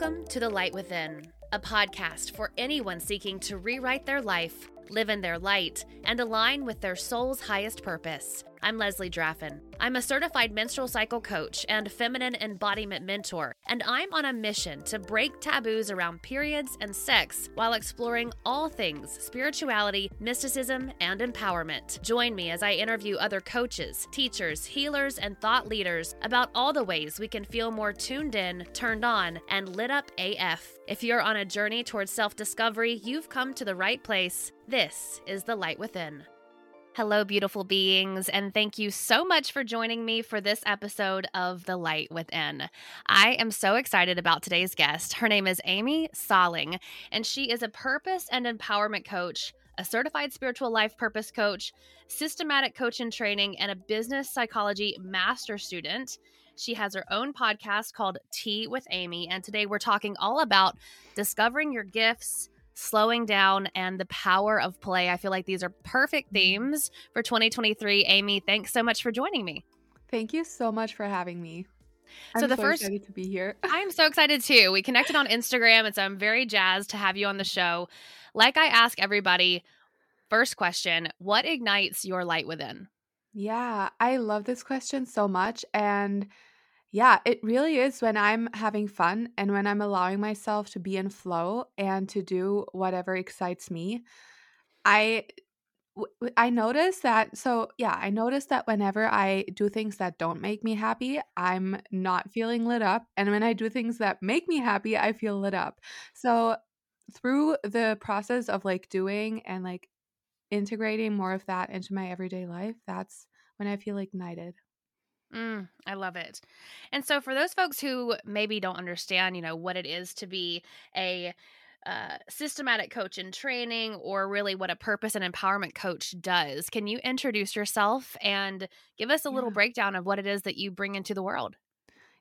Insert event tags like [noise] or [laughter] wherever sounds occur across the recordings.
Welcome to The Light Within, a podcast for anyone seeking to rewrite their life, live in their light, and align with their soul's highest purpose. I'm Leslie Draffin. I'm a certified menstrual cycle coach and feminine embodiment mentor, and I'm on a mission to break taboos around periods and sex while exploring all things spirituality, mysticism, and empowerment. Join me as I interview other coaches, teachers, healers, and thought leaders about all the ways we can feel more tuned in, turned on, and lit up AF. If you're on a journey towards self discovery, you've come to the right place. This is The Light Within. Hello, beautiful beings, and thank you so much for joining me for this episode of The Light Within. I am so excited about today's guest. Her name is Amy Saling, and she is a purpose and empowerment coach, a certified spiritual life purpose coach, systematic coach and training, and a business psychology master student. She has her own podcast called Tea with Amy, and today we're talking all about discovering your gifts slowing down, and the power of play. I feel like these are perfect mm-hmm. themes for 2023. Amy, thanks so much for joining me. Thank you so much for having me. I'm so the so first excited to be here. [laughs] I'm so excited too. We connected on Instagram, and so I'm very jazzed to have you on the show. Like I ask everybody, first question: What ignites your light within? Yeah, I love this question so much, and yeah, it really is when I'm having fun and when I'm allowing myself to be in flow and to do whatever excites me. I I notice that so yeah, I notice that whenever I do things that don't make me happy, I'm not feeling lit up, and when I do things that make me happy, I feel lit up. So through the process of like doing and like integrating more of that into my everyday life, that's when I feel ignited. Mm, I love it. And so, for those folks who maybe don't understand, you know, what it is to be a uh, systematic coach in training or really what a purpose and empowerment coach does, can you introduce yourself and give us a yeah. little breakdown of what it is that you bring into the world?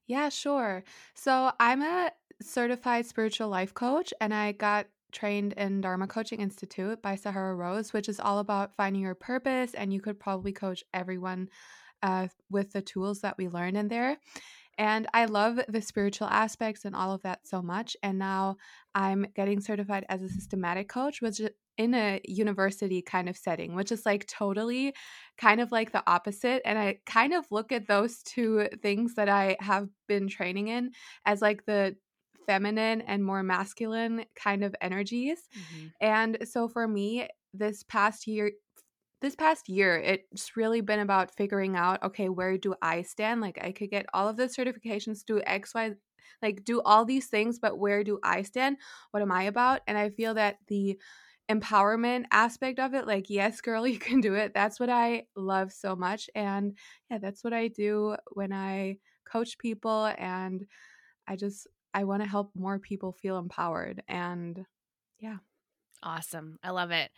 Yeah, sure. So, I'm a certified spiritual life coach, and I got trained in Dharma Coaching Institute by Sahara Rose, which is all about finding your purpose. And you could probably coach everyone uh, with the tools that we learn in there. And I love the spiritual aspects and all of that so much. And now I'm getting certified as a systematic coach, which is in a university kind of setting, which is like totally kind of like the opposite. And I kind of look at those two things that I have been training in as like the feminine and more masculine kind of energies. Mm-hmm. And so for me, this past year this past year, it's really been about figuring out okay, where do I stand? Like, I could get all of the certifications, do X, Y, like, do all these things, but where do I stand? What am I about? And I feel that the empowerment aspect of it, like, yes, girl, [laughs] you can do it. That's what I love so much. And yeah, that's what I do when I coach people. And I just, I want to help more people feel empowered. And yeah. Awesome. I love it.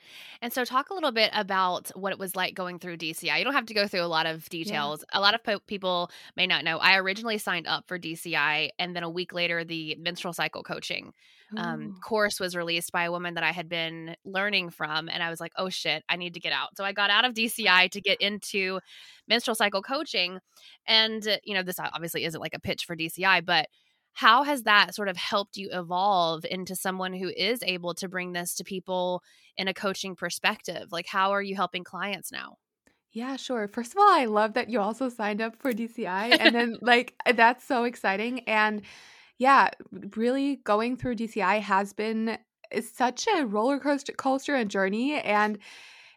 And so, talk a little bit about what it was like going through DCI. You don't have to go through a lot of details. Yeah. A lot of po- people may not know. I originally signed up for DCI, and then a week later, the menstrual cycle coaching um, course was released by a woman that I had been learning from. And I was like, oh shit, I need to get out. So, I got out of DCI to get into menstrual cycle coaching. And, you know, this obviously isn't like a pitch for DCI, but how has that sort of helped you evolve into someone who is able to bring this to people in a coaching perspective like how are you helping clients now yeah, sure. First of all, I love that you also signed up for DCI. And then, [laughs] like, uh, that's so exciting. And yeah, really going through DCI has been uh, such a roller coaster, coaster and journey. And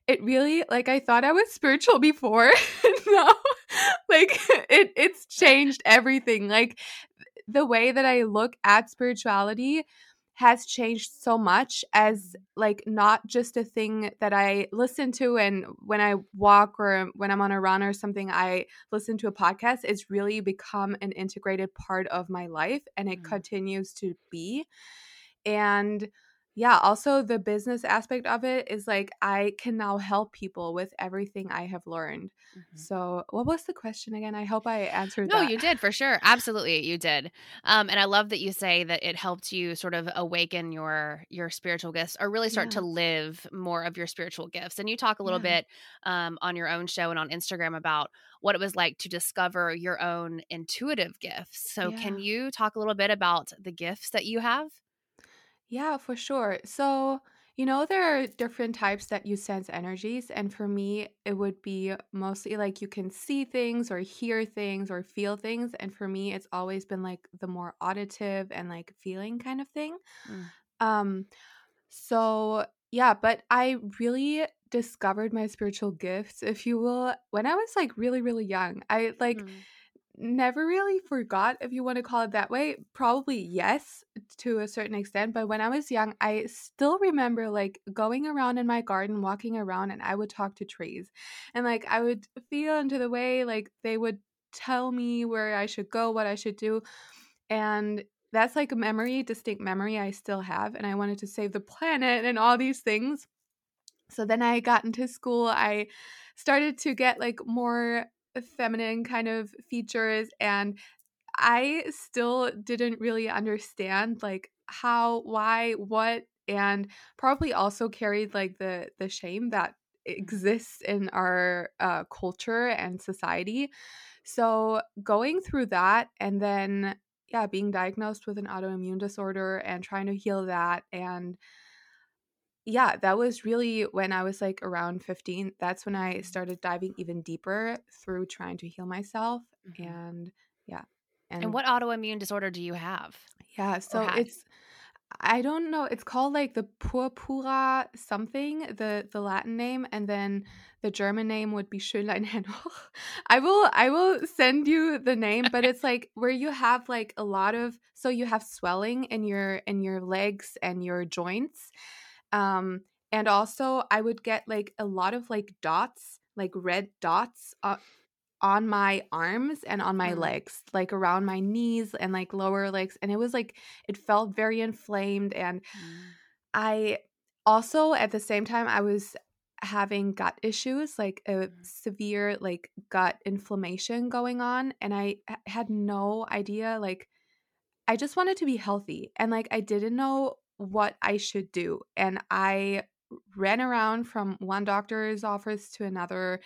it really, like, I thought I was spiritual before. [laughs] no, [laughs] like, it, it's changed everything. Like, the way that I look at spirituality has changed so much as like not just a thing that I listen to and when I walk or when I'm on a run or something I listen to a podcast it's really become an integrated part of my life and it mm-hmm. continues to be and yeah, also the business aspect of it is like I can now help people with everything I have learned. Mhm. So, what was the question again? I hope I answered No, that. you did for sure. Absolutely, you did. Um, and I love that you say that it helped you sort of awaken your your spiritual gifts, or really start Yeah. to live more of your spiritual gifts. And you talk a little Yeah. bit um, on your own show and on Instagram about what it was like to discover your own intuitive gifts. So, can you talk a little bit about the gifts that you have? Yeah, for sure. So, you know, there are different types that you sense energies. And for me, it would be mostly like you can see things or hear things or feel things. And for me, it's always been like the more auditive and like feeling kind of thing. Mm. Um, so yeah, but I really discovered my spiritual gifts, if you will, when I was like really, really young. I like Mm. Never really forgot, if you want to call it that way. Probably yes, to a certain extent. But when I was young, I still remember like going around in my garden, walking around, and I would talk to trees. And like I would feel into the way like they would tell me where I should go, what I should do. And that's like a memory, distinct memory I still have. And I wanted to save the planet and all these things. So then I got into school. I started to get like more feminine kind of features and I still didn't really understand like how, why, what and probably also carried like the the shame that exists in our uh, culture and society. So going through that and then yeah, being diagnosed with an autoimmune disorder and trying to heal that and yeah, that was really when I was like around 15. That's when I started diving even deeper through trying to heal myself. Mhm. And yeah. And what autoimmune disorder do you have? Yeah, so it's I don't know, it's called like the purpura something, the the Latin name, and then the German name would be Schönlein-Henoch. [laughs] I will I will send you the name, but it's [laughs] like where you have like a lot of so you have swelling in your in your legs and your joints. Um and also I would get like a lot of like dots, like red dots uh, on my arms and on my Mm. legs, like around my knees and like lower legs. And it was like, it felt very inflamed. And Mm. I also, at the same time, I was having gut issues, like a Mhm. severe like gut inflammation going on. And I had no idea, like, I just wanted to be healthy. And like, I didn't know what I should do. And I ran around from one doctor's office to another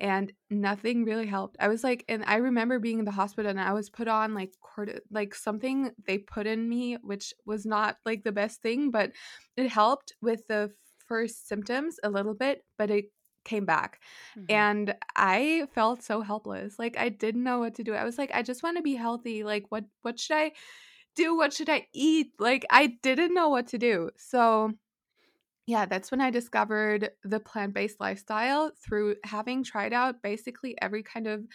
and nothing really helped. I was like, and I remember being in the hospital and I was put on like cord- like something they put in me, which was not like the best thing, but it helped with the first symptoms a little bit, but it came back. Mhm. And I felt so helpless. Like I didn't know what to do. I was like, I just want to be healthy. Like what what should I do? What should I eat? Like I didn't know what to do. So yeah, that's when I discovered the plant based lifestyle through having tried out basically every kind of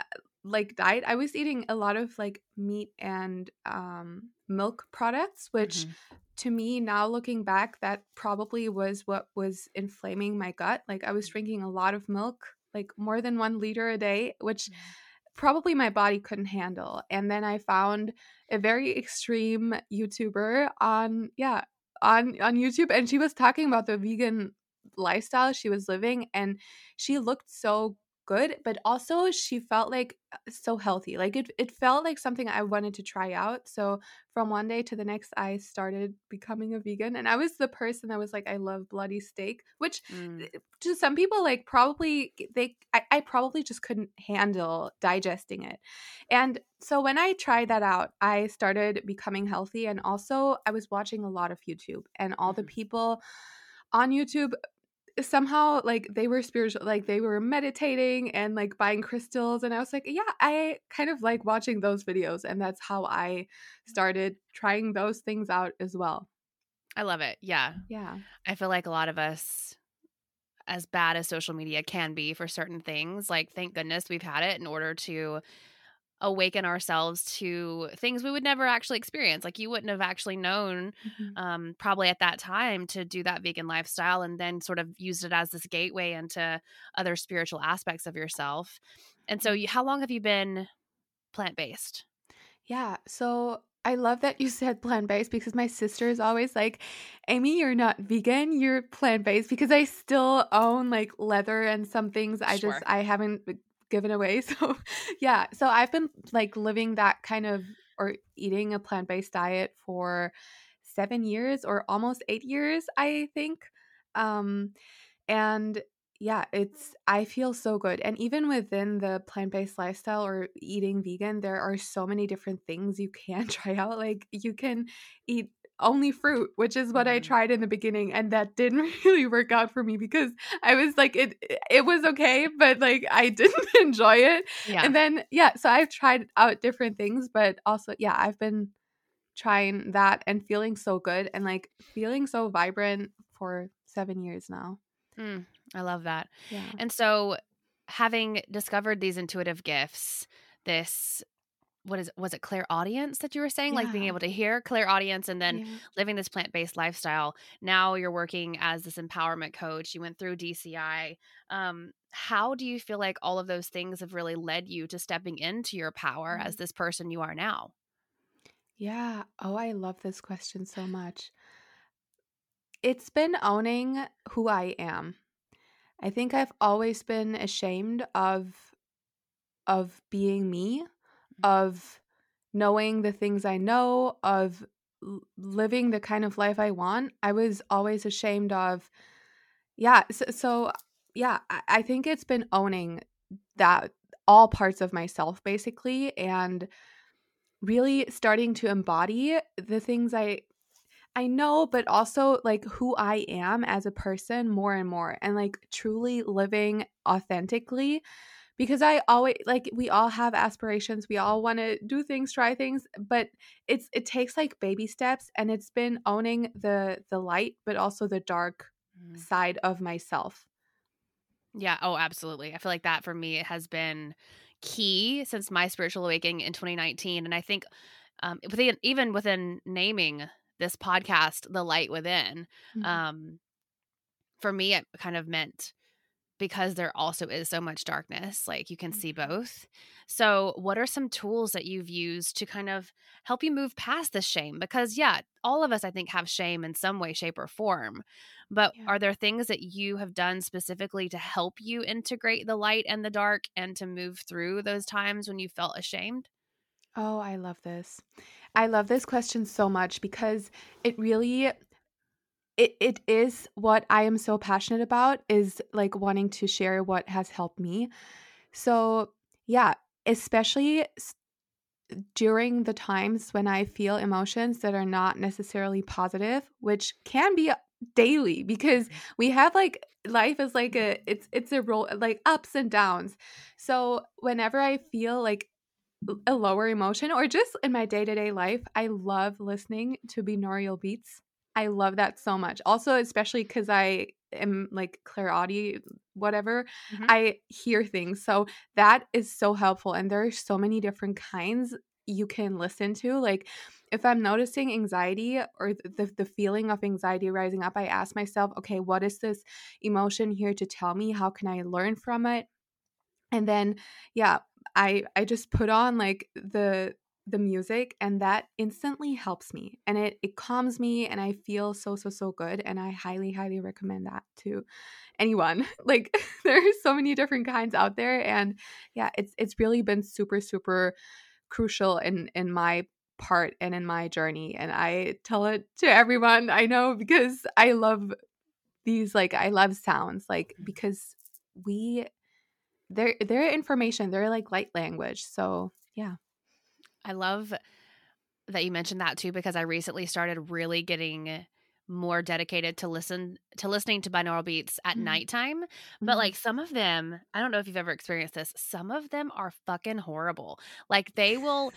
uh, like diet. I was eating a lot of like meat and um, milk products, which Mhm. to me, now looking back, that probably was what was inflaming my gut. Like I was drinking a lot of milk, like more than one liter a day, which Mm. Probably my body couldn't handle. And then I found a very extreme YouTuber on yeah, on on YouTube and she was talking about the vegan lifestyle she was living and she looked so good, but also she felt like uh, so healthy. Like it it felt like something I wanted to try out. So from one day to the next I started becoming a vegan and I was the person that was like I love bloody steak, which Mm. to some people like probably they I, I probably just couldn't handle digesting it and so when i tried that out i started becoming healthy and also i was watching a lot of youtube and all the Mhm. people on youtube somehow like they were spiritual like they were meditating and like buying crystals and i was like yeah i kind of like watching those videos and that's how i started trying those things out as well I love it. Yeah. yeah I feel like a lot of us, as bad as social media can be for certain things, like thank goodness we've had it in order to awaken ourselves to things we would never actually experience. Like you wouldn't have actually known, Mhm. um, probably at that time, to do that vegan lifestyle, and then sort of used it as this gateway into other spiritual aspects of yourself. And so, you, how long have you been plant based? Yeah. So I love that you [laughs] said plant based because my sister is always like, Amy, you're not vegan, you're plant based because I still own like leather and some things I Sure. just I haven't given away. [laughs] So yeah. So I've been like living that kind of or eating a plant based diet for seven years or almost eight years, I think. Um and yeah, it's I feel so good. And even within the plant-based lifestyle or eating vegan, there are so many different things you can [laughs] try out. Like you can eat only fruit, which is what I Mhm. tried in the beginning and that didn't [laughs] really work out for me because I was like it it was okay, but like I [laughs] didn't enjoy it. Yeah. And then yeah, so I've tried out different things, but also yeah, I've been trying that and feeling so good and like feeling so vibrant for 7 years now. Mm, I love that. Yeah. And so, having discovered these intuitive gifts, this what is was it clairaudience that you were saying like being able to hear clairaudience and then Yeah. living this plant-based lifestyle now you're working as this empowerment coach you went through dci um, how do you feel like all of those things have really led you to stepping into your power as Mm. this person you are now Yeah. Oh, I love this question so much. It's been owning who I am. I think I've always been ashamed of of being me, of knowing the things I know, of living the kind of life I want. I was always ashamed of yeah, so, so yeah, I, I think it's been owning that all parts of myself basically and really starting to embody the things I I know, but also like who I am as a person more and more and like truly living authentically because I always like we all have aspirations, we all want to do things, try things, but it's it takes like baby steps and it's been owning the the light but also the dark Mm. side of myself. Yeah. Oh, absolutely. I feel like that for me has been key since my spiritual awakening in 2019. And I think um, within, even within naming this podcast, The Light Within, Mhm. um, for me, it kind of meant because there also is so much darkness, like you can see Mhm. both. So, what are some tools that you've used to kind of help you move past this shame? Because, yeah, all of us, I think, have shame in some way, shape, or form. But Yeah. are there things that you have done specifically to help you integrate the light and the dark and to move through those times when you felt ashamed? Oh, I love this. I love this question so much because it really it it is what I am so passionate about is like wanting to share what has helped me. So, yeah, especially during the times when I feel emotions that are not necessarily positive, which can be daily because mm-hmm. we have like life is like a it's it's a roll like ups and downs. So, whenever I feel like a lower emotion or just in my day-to-day life i love listening to binaural beats i love that so much. Also especially because i am like clairaudi whatever Mhm. i hear things so that is so helpful and there are so many different kinds you can listen to like if i'm noticing anxiety or the, the feeling of anxiety rising up i ask myself okay what is this emotion here to tell me? How can i learn from it? And then yeah i i just put on like the the music and that instantly helps me and it it calms me and i feel so so so good and i highly highly recommend that to anyone. [laughs] Like [laughs] there are so many different kinds out there and yeah it's it's really been super super crucial in in my part and in my journey and i tell it to everyone i know because i love these like i love sounds like mm-hmm. because we they're they're information they're like light language so yeah I love that you mentioned that too because I recently started really getting more dedicated to listen to listening to binaural beats at Mhm. nighttime. But Mhm. like some of them, I don't know if you've ever experienced this. Some of them are fucking horrible. Like they will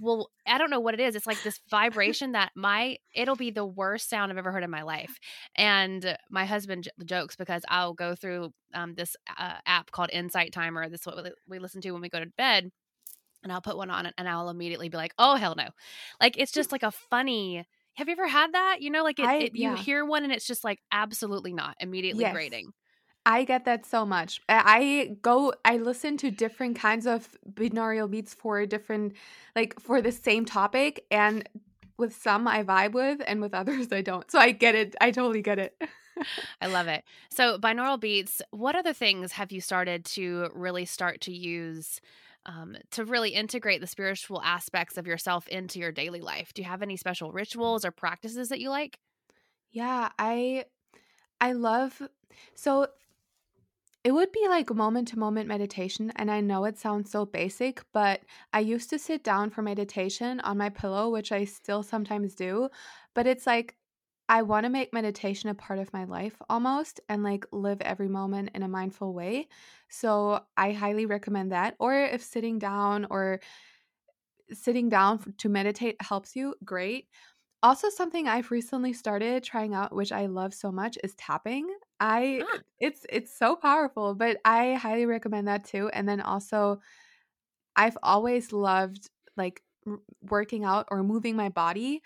will I don't know what it is. It's like this [laughs] vibration that my it'll be the worst sound I've ever heard in my life. And my husband j- jokes because I'll go through um, this uh, app called Insight Timer. This is what we listen to when we go to bed and I'll put one on and I'll immediately be like, oh hell no. Like it's just like a funny have you ever had that? You know, like it, I- it you yeah. hear one and it's just like absolutely not immediately Yes. grating. I get that so much. I go, I listen to different kinds of binaural beats for different, like for the same topic, and with some I vibe with, and with [laughs] others I don't. So I get it. I totally get it. I love it. So binaural beats. What other things have you started to really start to use? Um, to really integrate the spiritual aspects of yourself into your daily life. Do you have any special rituals or practices that you like? Yeah, I I love so it would be like moment to moment meditation. And I know it sounds so basic, but I used to sit down for meditation on my pillow, which I still sometimes do. But it's like, I want to make meditation a part of my life almost and like live every moment in a mindful way. So I highly recommend that. Or if sitting down or sitting down to meditate helps you, great. Also, something I've recently started trying out, which I love so much, is tapping. I Ah. it's it's so powerful, but I highly recommend that too. And then also, I've always loved like working out or moving my body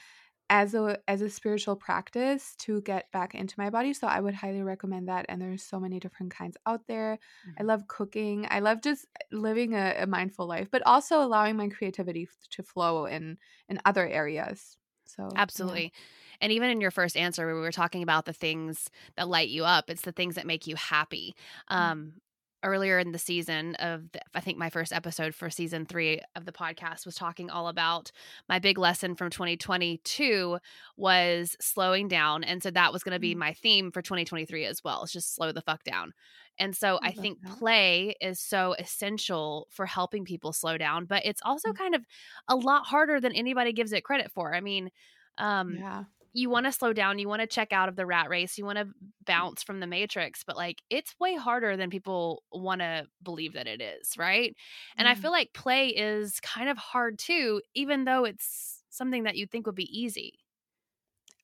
as a as a spiritual practice to get back into my body. So I would highly recommend that. And there's so many different kinds out there. I Mhm. love cooking. I love just living a, a mindful life, but also allowing my creativity to flow in in other areas. So yeah. Absolutely. And even in your first answer, where we were talking about the things that light you up, it's the things that make you happy. Mm. Um, earlier in the season of, the, I think my first episode for season three of the podcast was talking all about my big lesson from 2022 was slowing down. And so that was going to be Mm. my theme for 2023 as well. It's just slow the fuck down. And so I I think that. play is so essential for helping people slow down, but it's also Mm. kind of a lot harder than anybody gives it credit for. I mean, um, Yeah. You want to slow down, you want to check out of the rat race, you want to bounce from the matrix, but like it's way harder than people want to believe that it is, right? And I mm. feel like play is kind of hard too, even though it's something that you'd think would be easy.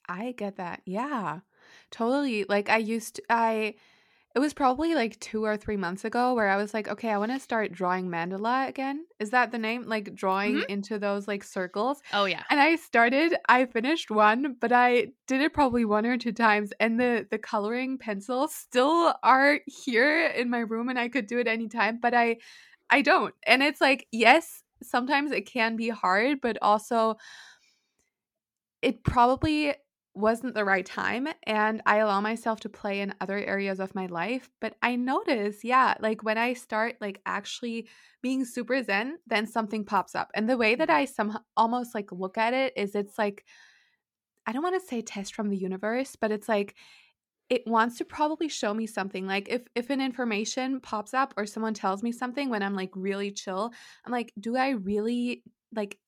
I get that. Yeah. Totally. Like I used to, I it was probably like 2 or 3 months ago where I was like, okay, I want to start drawing mandala again. Is that the name? Like drawing Mhm. into those like circles. Oh yeah. And I started, I finished one, but I did it probably one or two times and the the coloring pencils still are here in my room and I could do it anytime, but I I don't. And it's like, yes, sometimes it can be hard, but also it probably wasn't the right time and I allow myself to play in other areas of my life, but I notice, yeah, like when I start like actually being super zen, then something pops up. And the way that mm. I somehow almost like look at it is it's like I don't want to say test from the universe, but it's like it wants to probably show me something. Like if if an information pops up or someone tells me something when I'm like really chill, I'm like, do I really like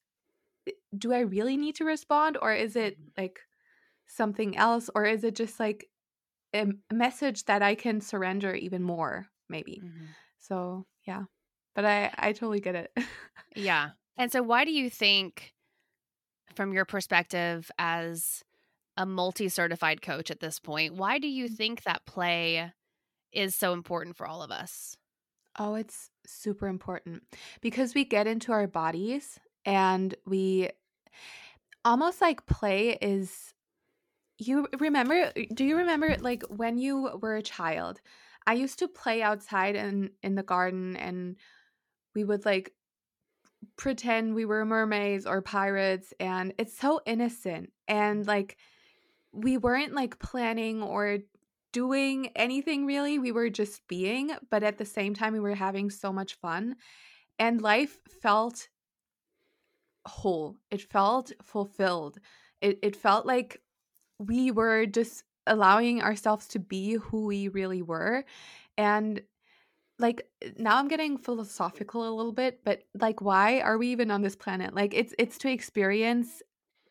eh, do I really need to respond or is it mm. like something else or is it just like a message that I can surrender even more maybe. Mhm. So, yeah. But I I totally get it. [laughs] Yeah. And so why do you think from your perspective as a multi-certified coach at this point, why do you think that play is so important for all of us? Oh, it's super important because we get into our bodies and we almost like play is you remember do you remember like when you were a child? I used to play outside in in the garden and we would like pretend we were mermaids or pirates and it's so innocent and like we weren't like planning or doing anything really we were just being but at the same time we were having so much fun and life felt whole. It felt fulfilled. It, it felt like we were just allowing ourselves to be who we really were and like eh, now i'm getting philosophical a little bit but like why are we even on this planet? Like it's it's to experience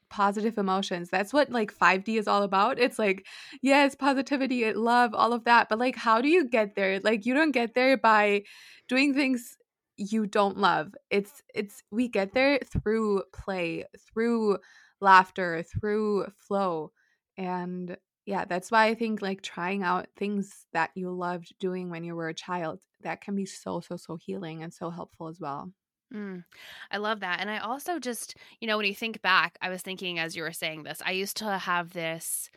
positive emotions. That's what like 5d is all about. It's like yes positivity love all of that but like how do you get there? Like you don't get there by doing things you don't love. It's it's we get there through play through laughter through flow and yeah that's why i think like trying out things that you loved doing when you were a child that can be so so so healing and so helpful as well Mm, I love that. And I also just, you know, when you think back, I was thinking as you were saying this, I used to have this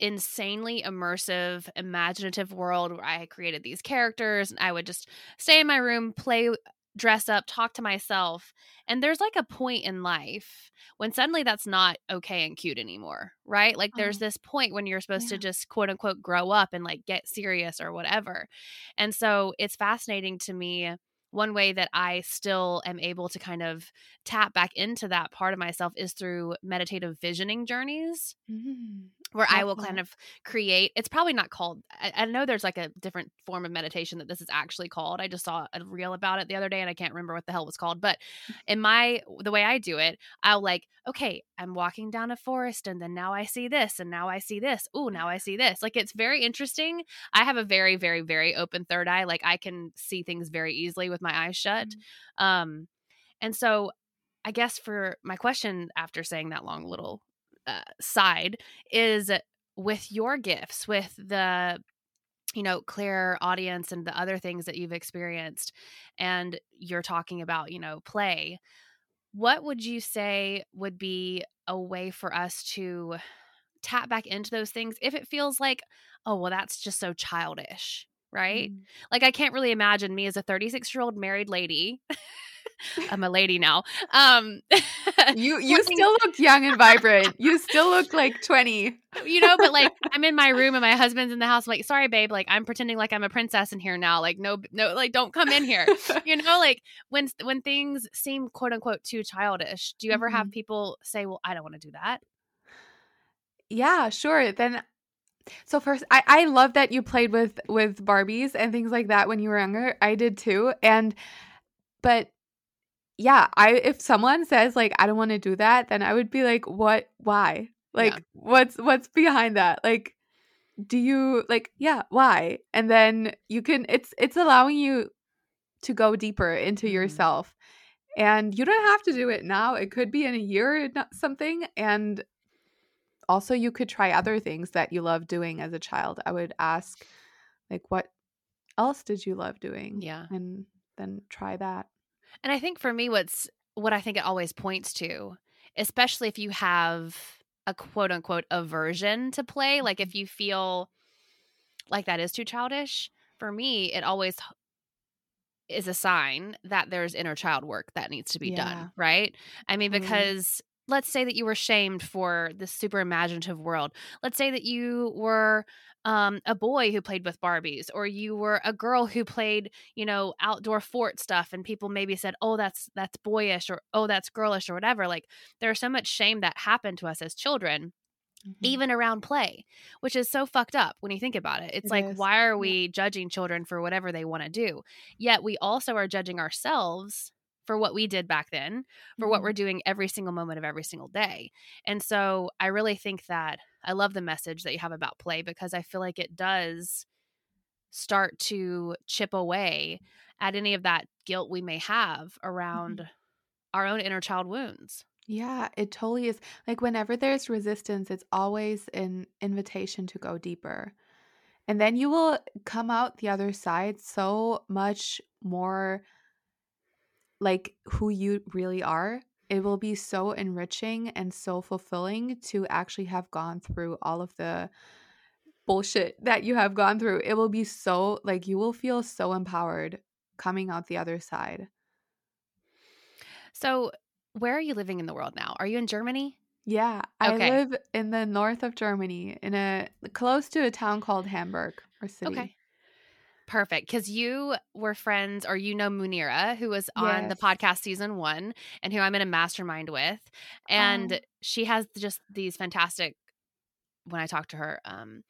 insanely immersive, imaginative world where I created these characters and I would just stay in my room, play dress up, talk to myself. And there's like a point in life when suddenly that's not okay and cute anymore, right? Like there's Oh, this point when you're supposed to just quote unquote grow up and like get serious or whatever. And so it's fascinating to me. One way that I still am able to kind of tap back into that part of myself is through meditative visioning journeys Mm, where I will kind of create. It's probably not called. I, I know there's like a different form of meditation that this is actually called. I just saw a reel about it the other day, and I can't remember what the hell it was called. But in my the way I do it, I'll like, okay, I'm walking down a forest, and then now I see this, and now I see this. Ooh, now I see this. Like it's very interesting. I have a very, very, very open third eye. Like I can see things very easily with my eyes shut. Mm. Um, and so I guess for my question after saying that long little uh, side is with your gifts, with the you know clairaudience and the other things that you've experienced, and you're talking about you know play. What would you say would be a way for us to tap back into those things if it feels like, oh well, that's just so childish, right? Mm. Like I can't really imagine me as a 36 year old married lady. [laughs] I'm a lady now. Um, [laughs] You you still look young and vibrant. [laughs] You still look like 20. you know, but like I'm in my room and my husband's in the house. I'm like, sorry, babe. Like I'm pretending like I'm a princess in here now. Like no, no, like don't come in here. You know, like when when things seem quote unquote too childish. Do you ever have Mhm. people say, "Well, I don't want to do that"? Yeah, sure. Then so first I I love that you played with with Barbies and things like that when you were younger. I did too. And but yeah, I if someone says like I don't want to do that, then I would be like what why? Like Yeah. what's what's behind that? Like do you like yeah, why? And then you can it's it's allowing you to go deeper into Mhm. yourself. And you don't have to do it now. It could be in a year or something and also you could try other things that you love doing as a child. I would ask like what else did you love doing? Yeah. And then try that. And I think for me, what's what I think it always points to, especially if you have a quote unquote aversion to play, like if mm-hmm. you feel like that is too childish, for me, it always is a sign that there's inner child work that needs to be Yeah. done, right? I mean, because let's say that you were shamed for this super imaginative world. Let's say that you were um, a boy who played with Barbies, or you were a girl who played, you know, outdoor fort stuff, and people maybe said, "Oh, that's that's boyish," or "Oh, that's girlish," or whatever. Like there's so much shame that happened to us as children Mhm. even around play, which is so fucked up when you think about it. It's It like, is. why are Yeah. we judging children for whatever they want to do? Yet we also are judging ourselves for what we did back then, for what we're mm-hmm. doing every single moment of every single day. And so I really think that I love the message that you have about play because I feel like it does start to chip away at any of that guilt we may have mm-hmm. around our own inner child wounds. Yeah, it totally is. Like whenever there's resistance, it's always an invitation to go deeper. And then you will come out the other side so much more like who you really are. It will be so enriching and so fulfilling to actually have gone through all of the bullshit that you have gone through. It will be so like you will feel so empowered coming out the other side. So, where are you living in the world now? Are you in Germany? Yeah, I Okay. live in the north of Germany, in a close to a town called Hamburg or city. Okay. Perfect. Because you were friends, or you know Munira, who was on the podcast season one and who I'm in a mastermind with. And Oh. she has just these fantastic, when I talk to her, um,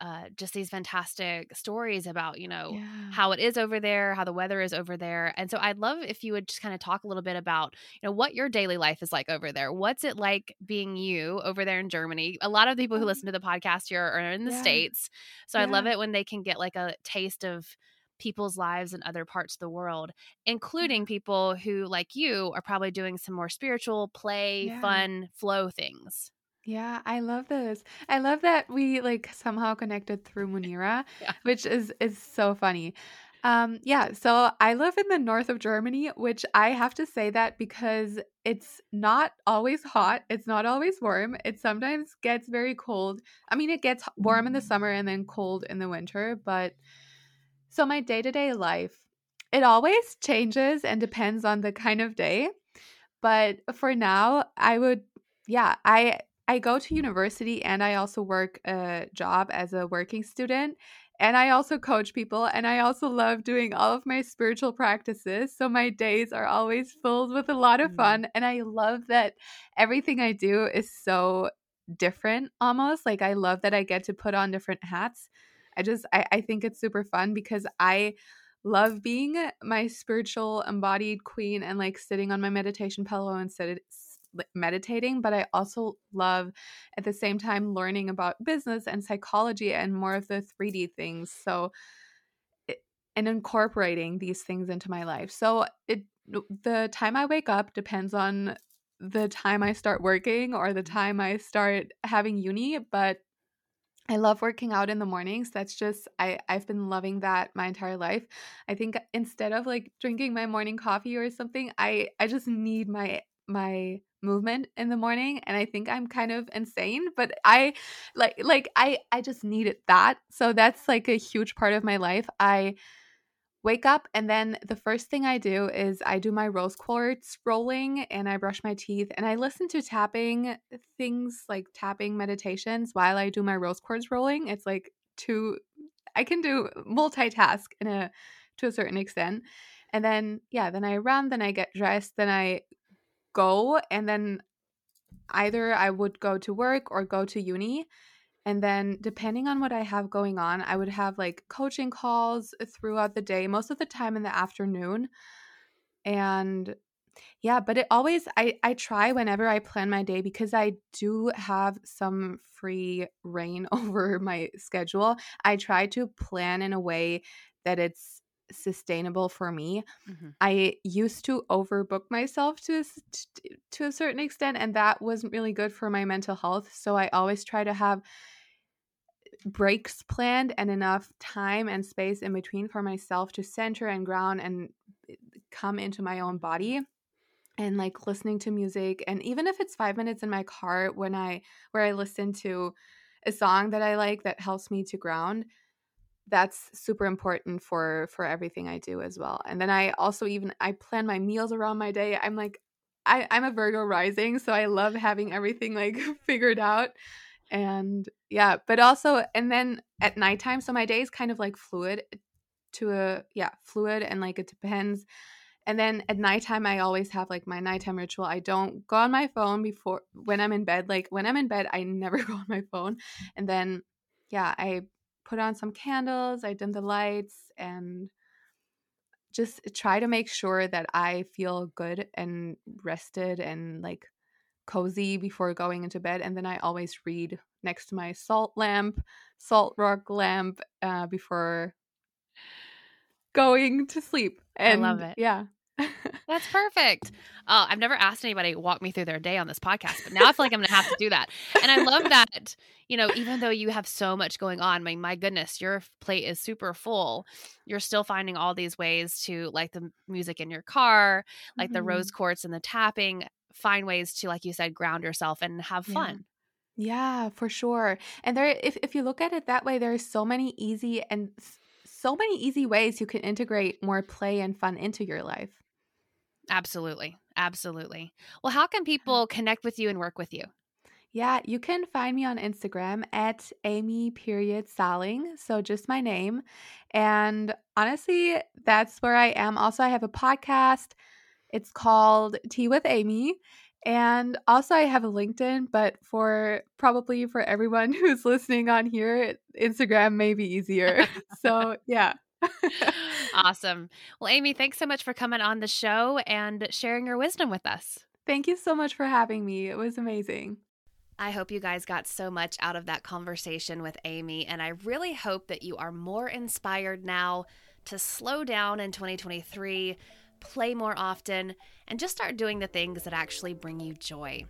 uh, just these fantastic stories about, you know, Yeah. how it is over there, how the weather is over there. And so I'd love if you would just kind of talk a little bit about, you know, what your daily life is like over there. What's it like being you over there in Germany? A lot of the people who Oh. listen to the podcast here are in the Yeah. States. So I love it when they can get like a taste of people's lives in other parts of the world, including people who, like you, are probably doing some more spiritual, play, Yeah. fun, flow things. Yeah, I love this. I love that we like somehow connected through Munira, [laughs] Yeah. which is is so funny. Um, yeah, so I live in the north of Germany, which I have to say that because it's not always hot, it's not always warm. It sometimes gets very cold. I mean, it gets warm in the summer and then cold in the winter, but so my day-to-day life, it always changes and depends on the kind of day. But for now, I would yeah, I I go to university and I also work a job as a working student and I also coach people and I also love doing all of my spiritual practices. So my days are always filled with a lot of mm. fun. And I love that everything I do is so different almost. Like I love that I get to put on different hats. I just, I, I think it's super fun because I love being my spiritual embodied queen and like sitting on my meditation pillow and sit, meditating, but I also love at the same time learning about business and psychology and more of the 3D things. So, and incorporating these things into my life. So, it the time I wake up depends on the time I start working or the time I start having uni, but I love working out in the mornings. That's just I I've been loving that my entire life. I think instead of like drinking my morning coffee or something, I I just need my my movement in the morning and i think i'm kind of insane but i like like i i just needed that so that's like a huge part of my life. I wake up and then the first thing i do is i do my rose quartz rolling and i brush my teeth and i listen to tapping things like tapping meditations while i do my rose quartz rolling. It's like two i can do multitask in a to a certain extent and then yeah then i run then i get dressed then i go and then either I would go to work or go to uni. And then, depending on what I have going on, I would have like coaching calls throughout the day, most of the time in the afternoon. And yeah, but it always, I, I try whenever I plan my day because I do have some free reign [laughs] over my schedule. I try to plan in a way that it's sustainable for me. Mm-hmm. I used to overbook myself to to a certain extent and that wasn't really good for my mental health. So I always try to have breaks planned and enough time and space in between for myself to center and ground and eh, come into my own body and like listening to music and even if it's 5 minutes in my car when I where I listen to a song that I like that helps me to ground that's super important for for everything I do as well. And then I also even I plan my meals around my day. I'm like I, I'm a Virgo rising, so I love having everything like [laughs] figured out. And yeah, but also and then at nighttime, so my day is kind of like fluid to a yeah, fluid and like it depends. And then at nighttime, I always have like my nighttime ritual. I don't go on my phone before when I'm in bed. Like when I'm in bed, I never [laughs] go on my phone. And then, yeah, I put on some candles, I dim the lights, and just try to make sure that I feel good and rested and like cozy before going into bed. And then I always read next to my salt lamp, salt rock lamp, uh, before going to sleep. And I love it. Yeah. [laughs] That's perfect. Uh, I've never asked anybody walk me through their day on this podcast, but now I feel like I'm going to have to do that. And I love [laughs] that, you know, even though you have so much going on, I mean, my goodness, your plate is super full. You're still finding all these ways to like the music in your car, like mm-hmm. the rose mm-hmm. quartz and the tapping, find ways to, like you said, ground yourself and have fun. Yeah. yeah, for sure. And there, if, if you look at it that way, there are so many easy and so many easy ways you can integrate more play and fun into your life. Absolutely. Absolutely. Well, how can people connect with you and work with you? Yeah, you can find me on Instagram at Amy period Saling. So just my name. And honestly, that's where I am. Also, I have a podcast. It's called Tea with Amy. And also I have a LinkedIn, but for probably for everyone [laughs] who's listening on here, Instagram may be easier. [laughs] so yeah [laughs] awesome. Well, Amy, thanks so much for coming on the show and sharing your wisdom with us. Thank you so much for having me. It was amazing. I hope you guys got so much out of that conversation with Amy, and I really hope that you are more inspired now to slow down in 2023, play more often, and just start doing the things that actually bring you joy.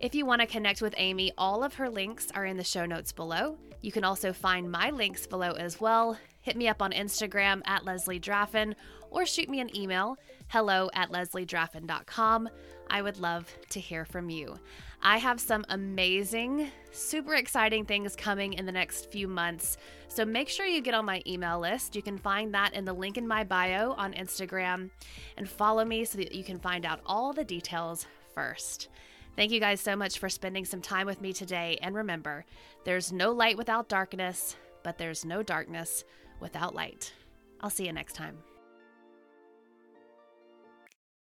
If you want to connect with Amy, all of her links are in the show notes below. You can also find my links below as well hit me up on Instagram at Leslie Draffin or shoot me an email, hello at lesliedraffin.com. I would love to hear from you. I have some amazing, super exciting things coming in the next few months. So make sure you get on my email list. You can find that in the link in my bio on Instagram and follow me so that you can find out all the details first. Thank you guys so much for spending some time with me today. And remember, there's no light without darkness, but there's no darkness without light. I'll see you next time.